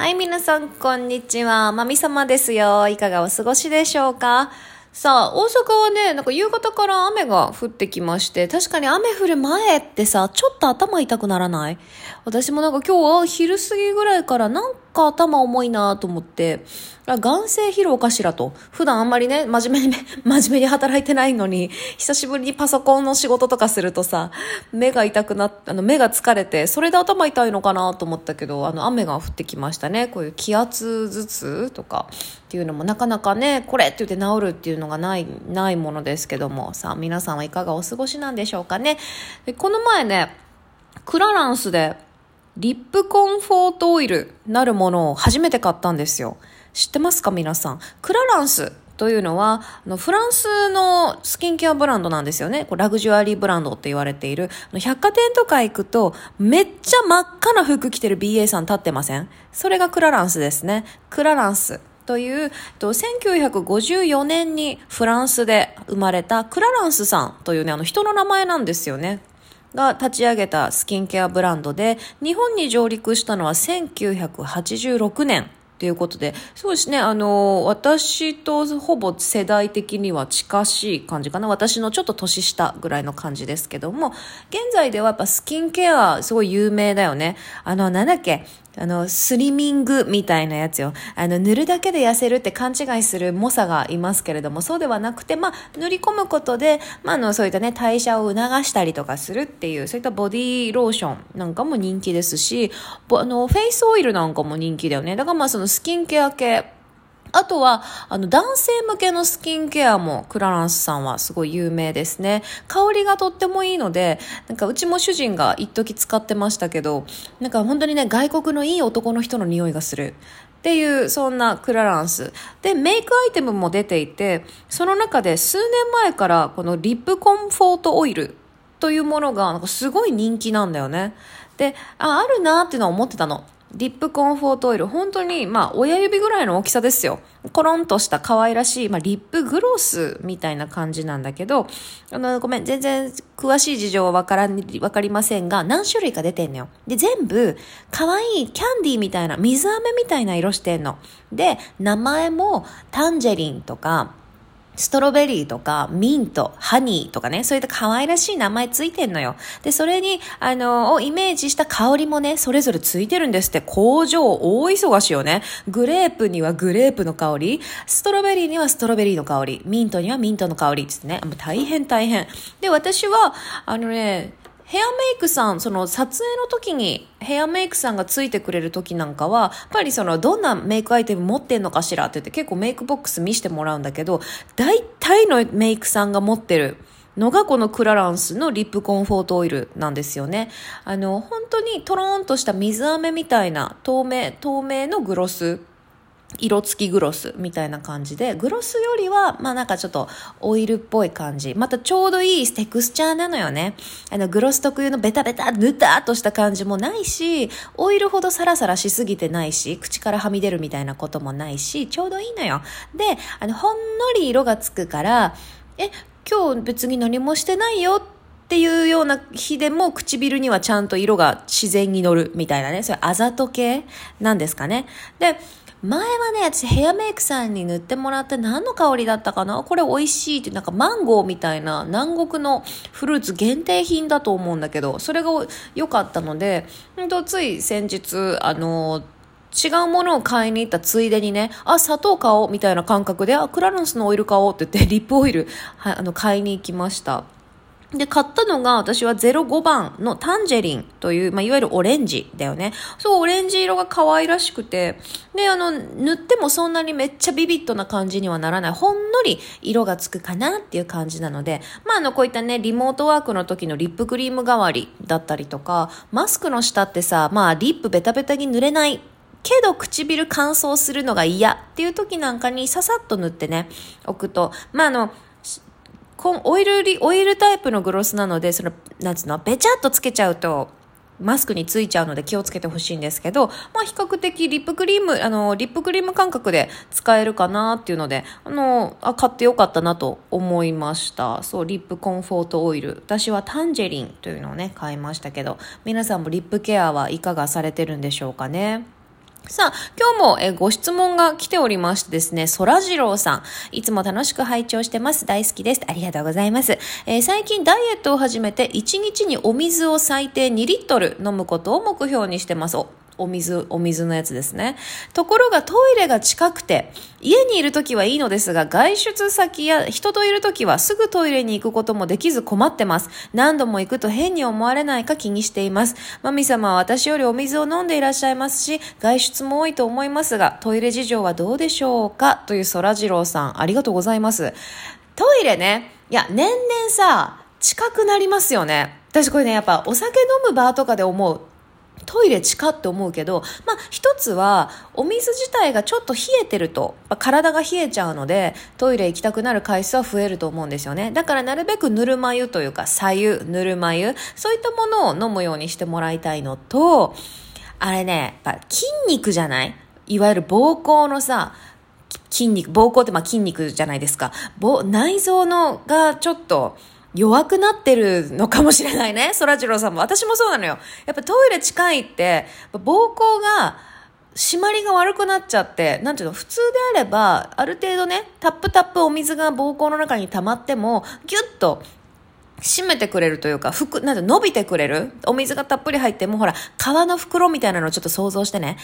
はい、皆さん、こんにちは。まみさまですよ。いかがお過ごしでしょうか？さあ、大阪はね、なんか夕方から雨が降ってきまして、確かに雨降る前ってさ、ちょっと頭痛くならない？私もなんか今日は昼過ぎぐらいからなんか頭重いなと思って、眼性疲労かしらと。普段あんまりね、真面目に、真面目に働いてないのに、久しぶりにパソコンの仕事とかするとさ、目が痛くなっ、あの、目が疲れて、それで頭痛いのかなと思ったけど、あの、雨が降ってきましたね。こういう気圧頭痛とかっていうのもなかなかね、これって言って治るっていうのがない、ないものですけども、さあ、皆さんはいかがお過ごしなんでしょうかね。この前ね、クラランスで、リップコンフォートオイルなるものを初めて買ったんですよ。知ってますか皆さん？クラランスというのは、あのフランスのスキンケアブランドなんですよね。こうラグジュアリーブランドって言われている。百貨店とか行くと、めっちゃ真っ赤な服着てる BA さん立ってません？それがクラランスですね。クラランス。という、1954年にフランスで生まれたクラランスさんというね、あの人の名前なんですよね。が立ち上げたスキンケアブランドで、日本に上陸したのは1986年ということで、そうですね、あの、私とほぼ世代的には近しい感じかな。私のちょっと年下ぐらいの感じですけども、現在ではやっぱスキンケアすごい有名だよね。あの、なんだっけ、あの、スリミングみたいなやつよ。あの、塗るだけで痩せるって勘違いする猛者がいますけれども、そうではなくて、まあ、塗り込むことで、まあ、あの、そういったね、代謝を促したりとかするっていう、そういったボディローションなんかも人気ですし、あの、フェイスオイルなんかも人気だよね。だからまあ、そのスキンケア系、あとは、あの、男性向けのスキンケアもクラランスさんはすごい有名ですね。香りがとってもいいので、なんかうちも主人が一時使ってましたけど、なんか本当にね、外国のいい男の人の匂いがする。っていう、そんなクラランス。で、メイクアイテムも出ていて、その中で数年前からこのリップコンフォートオイルというものが、なんかすごい人気なんだよね。で、あ、あるなっていうのは思ってたの。リップコンフォートオイル、本当に、まあ、親指ぐらいの大きさですよ。コロンとした可愛らしい、まあ、リップグロスみたいな感じなんだけど、あの、ごめん、全然詳しい事情はわからん、わかりませんが、何種類か出てんのよ。で、全部、可愛いキャンディーみたいな、水飴みたいな色してんの。で、名前も、タンジェリンとか、ストロベリーとかミント、ハニーとかね、そういった可愛らしい名前ついてんのよ。で、それに、あの、をイメージした香りもね、それぞれついてるんですって。工場大忙しよね。グレープにはグレープの香り、ストロベリーにはストロベリーの香り、ミントにはミントの香りってね、もう大変大変。で、私は、あのね、ヘアメイクさん、その撮影の時にヘアメイクさんがついてくれる時なんかは、やっぱりそのどんなメイクアイテム持ってんのかしらって言って結構メイクボックス見してもらうんだけど、大体のメイクさんが持ってるのがこのクラランスのリップコンフォートオイルなんですよね。あの、本当にトローンとした水飴みたいな透明、透明のグロス色付きグロスみたいな感じで、グロスよりは、まあなんかちょっとオイルっぽい感じ。またちょうどいいテクスチャーなのよね。あの、グロス特有のベタベタ、ぬたっとした感じもないし、オイルほどサラサラしすぎてないし、口からはみ出るみたいなこともないし、ちょうどいいのよ。で、あの、ほんのり色がつくから、え、今日別に何もしてないよっていうような日でも唇にはちゃんと色が自然に乗るみたいなね、そういうあざと系なんですかね。で、前はね、私ヘアメイクさんに塗ってもらって何の香りだったかな？これ美味しいって、なんかマンゴーみたいな南国のフルーツ限定品だと思うんだけど、それが良かったので、ほんとつい先日、あの、違うものを買いに行ったついでにね、あ、砂糖買おうみたいな感覚で、あ、クラランスのオイル買おうって言って、リップオイル、はい、あの、買いに行きました。で、買ったのが、私は05番のタンジェリンという、まあ、いわゆるオレンジだよね。そう、オレンジ色が可愛らしくて、で、あの、塗ってもそんなにめっちゃビビッドな感じにはならない。ほんのり色がつくかなっていう感じなので、まあ、あの、こういったね、リモートワークの時のリップクリーム代わりだったりとか、マスクの下ってさ、まあ、リップベタベタに塗れないけど唇乾燥するのが嫌っていう時なんかにささっと塗ってね、置くと、まあ、あの、オイルオイルタイプのグロスなので、その、なんつうの、べちゃっとつけちゃうと、マスクについちゃうので気をつけてほしいんですけど、まあ比較的リップクリーム、あの、リップクリーム感覚で使えるかなっていうので、あの、あ、買ってよかったなと思いました。そう、リップコンフォートオイル。私はタンジェリンというのをね、買いましたけど、皆さんもリップケアはいかがされてるんでしょうかね？さあ、今日もえご質問が来ておりましてですね、そらじろうさん。いつも楽しく拝聴してます。大好きです。ありがとうございます。えー、最近ダイエットを始めて、1日にお水を最低2リットル飲むことを目標にしてます。お水、お水のやつですね。ところがトイレが近くて、家にいる時はいいのですが、外出先や人といる時はすぐトイレに行くこともできず困ってます。何度も行くと変に思われないか気にしています。マミ様は私よりお水を飲んでいらっしゃいますし、外出も多いと思いますが、トイレ事情はどうでしょうか？というそらじろうさん、ありがとうございます。トイレね、いや、年々さ、近くなりますよね。私これね、やっぱお酒飲むバーとかで思う。トイレ近って思うけど、まあ、一つは、お水自体がちょっと冷えてると、まあ、体が冷えちゃうので、トイレ行きたくなる回数は増えると思うんですよね。だからなるべくぬるま湯というか、左右、ぬるま湯、そういったものを飲むようにしてもらいたいのと、あれね、やっぱ筋肉じゃないいわゆる膀胱のさ、筋肉、膀胱ってまあ筋肉じゃないですか。内臓のがちょっと、弱くなってるのかもしれないね。そらジローさんも。私もそうなのよ。やっぱトイレ近いって、膀胱が、締まりが悪くなっちゃって、なんていうの、普通であれば、ある程度ね、タップタップお水が膀胱の中に溜まっても、ぎゅっと締めてくれるというか、ふく、なんて伸びてくれる？お水がたっぷり入っても、ほら、皮の袋みたいなのをちょっと想像してね。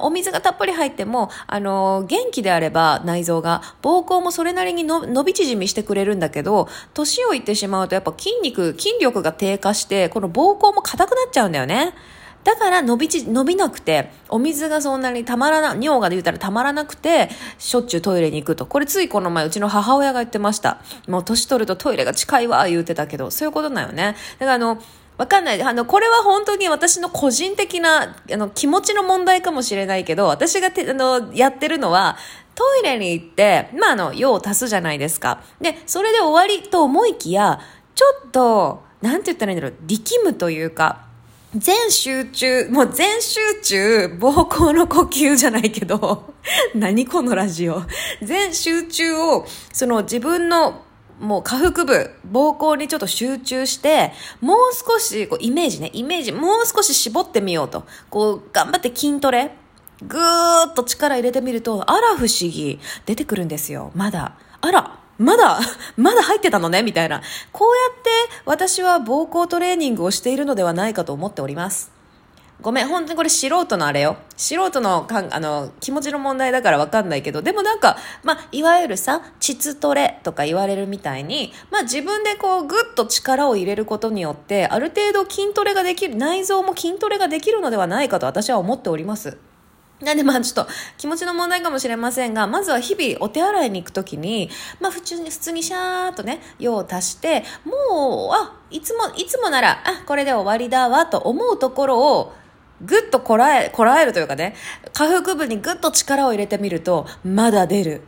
お水がたっぷり入っても、あの、元気であれば内臓が、膀胱もそれなりに伸び縮みしてくれるんだけど、年をいってしまうとやっぱ筋肉、筋力が低下して、この膀胱も硬くなっちゃうんだよね。だから伸びち、伸びなくて、お水がそんなにたまらな、尿が言うたらたまらなくて、しょっちゅうトイレに行くと。これついこの前、うちの母親が言ってました。もう年取るとトイレが近いわ、言うてたけど、そういうことだよね。だからあの、わかんない。あの、これは本当に私の個人的な、あの、気持ちの問題かもしれないけど、私がて、あの、やってるのは、トイレに行って、まあ、あの、用を足すじゃないですか。で、それで終わりと思いきや、ちょっと、なんて言ったらいいんだろう、力むというか、全集中、もう全集中、膀胱の呼吸じゃないけど、何このラジオ。全集中を、その自分のもう下腹部、膀胱にちょっと集中して、もう少し、こうイメージね、イメージ、もう少し絞ってみようと。こう、頑張って筋トレ。ぐーっと力入れてみると、あら不思議、出てくるんですよ。まだ。あら、まだ、まだ入ってたのねみたいな。こうやって私は膀胱トレーニングをしているのではないかと思っております。ごめん、本当にこれ素人のあれよ。素人のかんあの気持ちの問題だからわかんないけど、でもなんか、まあ、いわゆるさ、膣トレとか言われるみたいに、まあ自分でこうぐっと力を入れることによって、ある程度筋トレができる、内臓も筋トレができるのではないかと私は思っております。なんでまあちょっと気持ちの問題かもしれませんが、まずは日々お手洗いに行くときに、まあ普通に、普通にシャーっとね、用を足して、もう、あ、いつも、いつもなら、あ、これで終わりだわと思うところを、ぐっとこらえ、こらえるというかね、下腹部にぐっと力を入れてみると、まだ出る。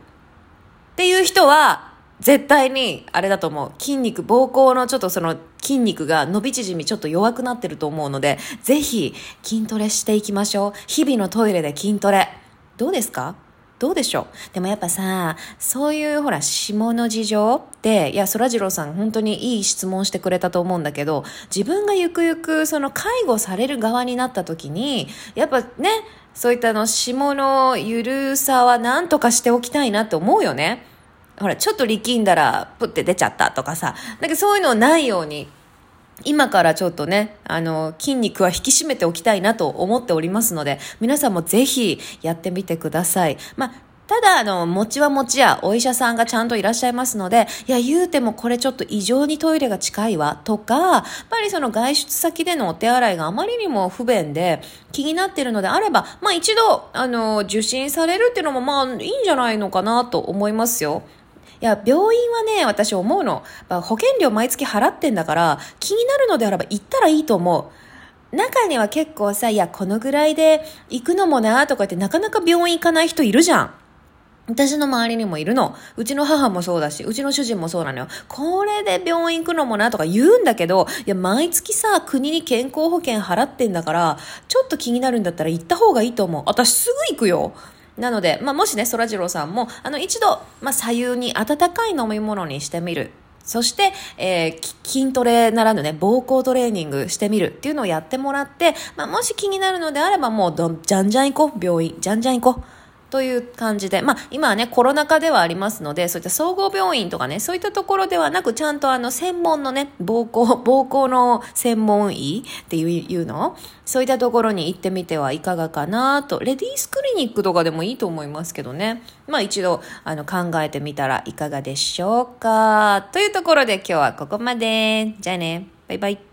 っていう人は、絶対に、あれだと思う。筋肉、膀胱のちょっとその筋肉が伸び縮みちょっと弱くなってると思うので、ぜひ筋トレしていきましょう。日々のトイレで筋トレ。どうですか？どうでしょう？でもやっぱさ、そういうほら、下の事情って、いや、そらジローさん本当にいい質問してくれたと思うんだけど、自分がゆくゆくその介護される側になった時に、やっぱね、そういったの、下のゆるさは何とかしておきたいなって思うよね。ほら、ちょっと力んだら、プって出ちゃったとかさ、なんかそういうのないように、今からちょっとね、あの、筋肉は引き締めておきたいなと思っておりますので、皆さんもぜひやってみてください。まあ、ただ、あの、餅は餅やお医者さんがちゃんといらっしゃいますので、いや、言うてもこれちょっと異常にトイレが近いわ、とか、やっぱりその外出先でのお手洗いがあまりにも不便で気になってるのであれば、まあ一度、あの、受診されるっていうのもまあいいんじゃないのかなと思いますよ。いや、病院はね、私思うの。保険料毎月払ってんだから、気になるのであれば行ったらいいと思う。中には結構さ、いや、このぐらいで行くのもな、とか言ってなかなか病院行かない人いるじゃん。私の周りにもいるの。うちの母もそうだし、うちの主人もそうなのよ。これで病院行くのもなとか言うんだけど、いや、毎月さ、国に健康保険払ってんだから、ちょっと気になるんだったら行った方がいいと思う。私すぐ行くよ。なので、まあ、もしね、そらジローさんも、あの、一度、まあ、左右に温かい飲み物にしてみる。そして、えー筋トレならぬね、膀胱トレーニングしてみるっていうのをやってもらって、まあ、もし気になるのであればもうどん、じゃんじゃん行こう、病院、じゃんじゃん行こう。という感じで、まあ、今はね、コロナ禍ではありますので、そういった総合病院とかね、そういったところではなく、ちゃんとあの、専門のね、膀胱、膀胱の専門医っていういうのそういったところに行ってみてはいかがかなと。レディースクリニックとかでもいいと思いますけどね。まあ一度、あの、考えてみたらいかがでしょうか。というところで今日はここまで。じゃあね。バイバイ。